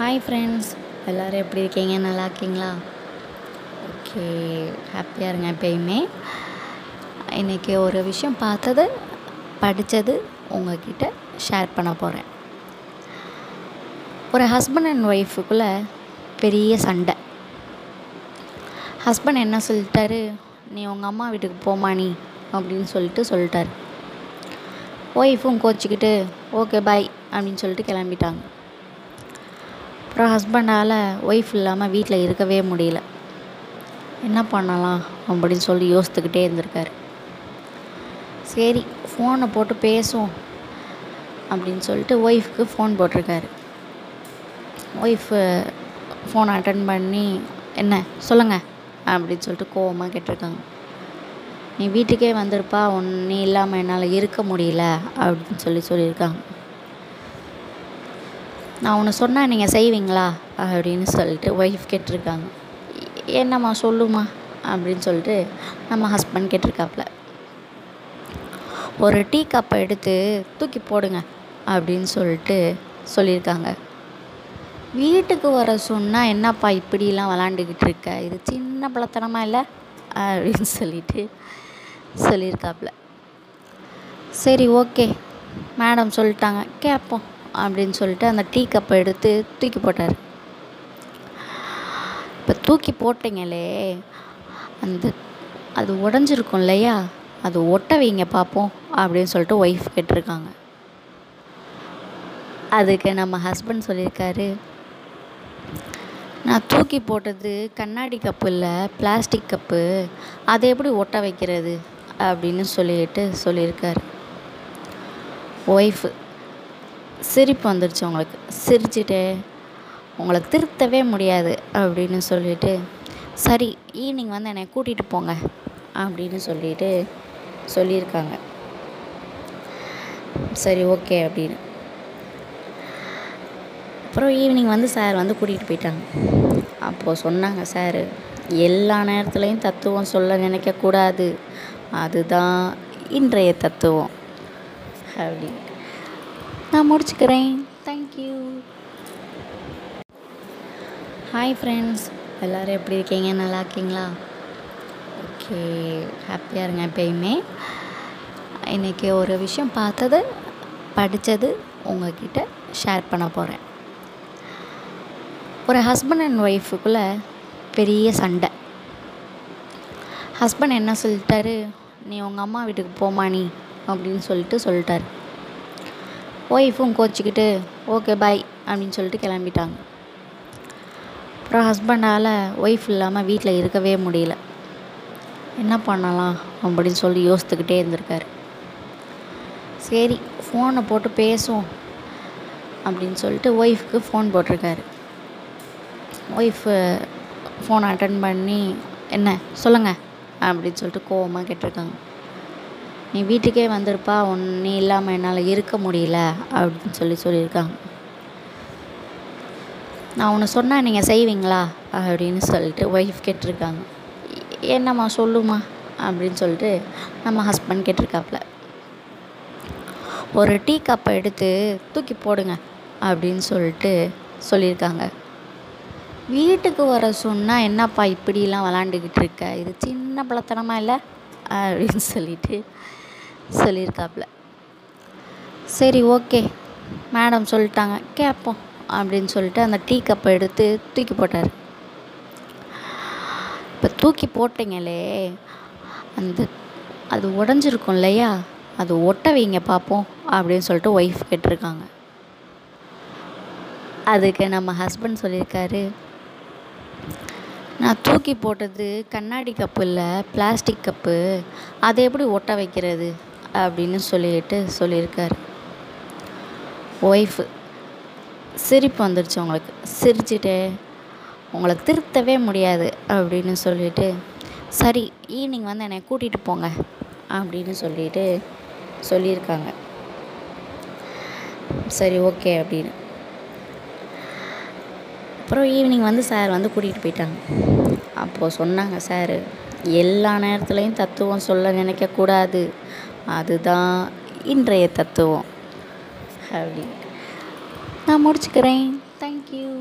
Hi friends எல்லோரும் எப்படி இருக்கீங்க? நல்லா இருக்கீங்களா? ஓகே ஹாப்பியாக இருங்க எப்பயுமே. இன்றைக்கி ஒரு விஷயம் பார்த்தது படித்தது உங்ககிட்ட ஷேர் பண்ண போகிறேன் ஒரு ஹஸ்பண்ட் அண்ட் ஒய்ஃபுக்குள்ளே பெரிய சண்டை. ஹஸ்பண்ட் என்ன சொல்லிட்டாரு? நீ உங்கள் அம்மா வீட்டுக்கு போமா நீ அப்படின்னு சொல்லிட்டு சொல்லிட்டாரு. ஒய்ஃபும் கோச்சிக்கிட்டு ஓகே பாய் அப்படின்னு சொல்லிட்டு கிளம்பிட்டாங்க. அப்புறம் ஹஸ்பண்டால் ஒய்ஃப் இல்லாமல் வீட்டில் இருக்கவே முடியல. என்ன பண்ணலாம் அப்படின்னு சொல்லி யோசித்துக்கிட்டே இருந்திருக்காரு. சரி ஃபோனை போட்டு பேசுவோம் அப்படின்னு சொல்லிட்டு ஒய்ஃப்க்கு ஃபோன் போட்டிருக்காரு. ஒய்ஃபு ஃபோன் அட்டன் பண்ணி என்ன சொல்லுங்கள் அப்படின்னு சொல்லிட்டு கோவமாக கேட்டிருக்காங்க. நீ வீட்டுக்கே வந்திருப்பா உன் நீ இல்லாமல் என்னால் இருக்க முடியல அப்படின்னு சொல்லி சொல்லியிருக்காங்க. நான் ஒன்று சொன்னால் நீங்கள் செய்வீங்களா? அப்படின்னு சொல்லிட்டு ஒய்ஃப் கேட்டிருக்காங்க. என்னம்மா சொல்லுமா? அப்படின்னு சொல்லிட்டு நம்ம ஹஸ்பண்ட் கேட்டிருக்காப்புல. ஒரு டீ கப்பை எடுத்து தூக்கி போடுங்க அப்படின்னு சொல்லிட்டு சொல்லியிருக்காங்க. வீட்டுக்கு வர சொன்னால் என்னப்பா இப்படிலாம் விளாண்டுக்கிட்டு இருக்க? இது சின்ன பழத்தனமாக இல்லை? அப்படின்னு சொல்லிட்டு சொல்லியிருக்காப்புல. சரி ஓகே மேடம் சொல்லிட்டாங்க. கேட்போம் அப்படின்னு சொல்லிட்டு அந்த டீ கப்பை எடுத்து தூக்கி போட்டார். இப்போ தூக்கி போட்டிங்களே அந்த அது உடஞ்சிருக்கும் இல்லையா? அது ஒட்ட வைங்க பார்ப்போம் அப்படின்னு சொல்லிட்டு ஒய்ஃப் கேட்டிருக்காங்க. அதுக்கு நம்ம ஹஸ்பண்ட் சொல்லியிருக்காரு நான் தூக்கி போட்டது கண்ணாடி கப்பு இல்லை பிளாஸ்டிக் கப்பு. அதை எப்படி ஒட்ட வைக்கிறது? அப்படின்னு சொல்லிட்டு சொல்லியிருக்காரு. ஒய்ஃபு சிரிப்பு வந்துடுச்சு உங்களுக்கு. சிரிச்சுட்டு உங்களை திருத்தவே முடியாது அப்படின்னு சொல்லிட்டு சரி ஈவினிங் வந்து என்னை கூட்டிகிட்டு போங்க அப்படின்னு சொல்லிட்டு சொல்லியிருக்காங்க. சரி ஓகே அப்படின்னு. அப்புறம் ஈவினிங் வந்து சார் வந்து கூட்டிகிட்டு போயிட்டாங்க. அப்போது சொன்னாங்க சார் எல்லா நேரத்துலையும் தத்துவம் சொல்ல நினைக்கக்கூடாது. அதுதான் இன்றைய தத்துவம் அப்படி நான் முடிச்சுக்கிறேன். தேங்க்யூ ஹாய் ஃப்ரெண்ட்ஸ் எல்லோரும் எப்படி இருக்கீங்க? நல்லா இருக்கீங்களா? ஓகே ஹாப்பியாக இருங்க எப்பயுமே. இன்றைக்கி ஒரு விஷயம் பார்த்தது படித்தது உங்ககிட்ட ஷேர் பண்ண போகிறேன் ஒரு ஹஸ்பண்ட் அண்ட் ஒய்ஃபுக்குள்ளே பெரிய சண்டை. ஹஸ்பண்ட் என்ன சொல்லிட்டாரு? நீ உங்கள் அம்மா வீட்டுக்கு போமா நீ அப்படின்னு சொல்லிட்டு சொல்லிட்டாரு. ஒய்ஃபும் கோச்சிக்கிட்டு ஓகே பாய் அப்படின்னு சொல்லிட்டு கிளம்பிட்டாங்க. அப்புறம் ஹஸ்பண்டால் ஒய்ஃப் இல்லாமல் வீட்டில் இருக்கவே முடியல. என்ன பண்ணலாம்? அப்படின்னு சொல்லி யோசித்துக்கிட்டே இருந்திருக்காரு. சரி ஃபோனை போட்டு பேசுவோம் அப்படின்னு சொல்லிட்டு ஒய்ஃப்க்கு ஃபோன் போட்டிருக்காரு. ஒய்ஃபு ஃபோன் அட்டன் பண்ணி என்ன சொல்லுங்கள் அப்படின்னு சொல்லிட்டு கோவமாக கேட்டிருக்காங்க. நீ வீட்டுக்கே வந்திருப்பா உன் நீ இல்லாமல் என்னால் இருக்க முடியல அப்படின்னு சொல்லி சொல்லியிருக்காங்க. நான் ஒன்று சொன்னால் நீங்கள் செய்வீங்களா அப்படின்னு சொல்லிட்டு ஒய்ஃப் கேட்டிருக்காங்க. என்னம்மா சொல்லுமா அப்படின்னு சொல்லிட்டு நம்ம ஹஸ்பண்ட் கேட்டிருக்காப்புல. ஒரு டீ கப்பை எடுத்து தூக்கி போடுங்க அப்படின்னு சொல்லிட்டு சொல்லியிருக்காங்க. வீட்டுக்கு வர சொன்னால் என்னப்பா இப்படிலாம் விளாண்டுக்கிட்டு இருக்க? இது சின்ன பலத்தனமாக இல்லை? அப்படின்னு சொல்லிட்டு சொல்லியிருக்காப்புல சரி ஓகே. மேடம் சொல்லிட்டாங்க கேட்போம் அப்படின்னு சொல்லிட்டு அந்த டீ கப்பை எடுத்து தூக்கி போட்டார். இப்போ தூக்கி போட்டிங்களே அந்த அது உடஞ்சிருக்கும் இல்லையா? அது ஒட்ட வைங்க பார்ப்போம் அப்படின்னு சொல்லிட்டு ஒய்ஃப் கேட்டிருக்காங்க. அதுக்கு நம்ம ஹஸ்பண்ட் சொல்லியிருக்காரு நான் தூக்கி போட்டது கண்ணாடி கப்பு இல்லை பிளாஸ்டிக் கப்பு அதை எப்படி ஒட்ட வைக்கிறது அப்படின்னு சொல்லிட்டு சொல்லியிருக்காரு. ஒய்ஃபு சிரிப்பு வந்துடுச்சு உங்களுக்கு சிரிச்சுட்டு உங்களை திருத்தவே முடியாது அப்படின்னு சொல்லிட்டு சரி ஈவினிங் வந்து என்னை கூட்டிகிட்டு போங்க அப்படின்னு சொல்லிட்டு சொல்லியிருக்காங்க. சரி ஓகே அப்படின்னு. அப்புறம் ஈவினிங் வந்து சார் வந்து கூட்டிகிட்டு போயிட்டாங்க. அப்போது சொன்னாங்க சார் எல்லா நேரத்துலையும் தத்துவம் சொல்ல நினைக்கக்கூடாது. அதுதான் இன்றைய தத்துவம். அப்படி. நான் முடிச்சுக்கிறேன். Thank you thank you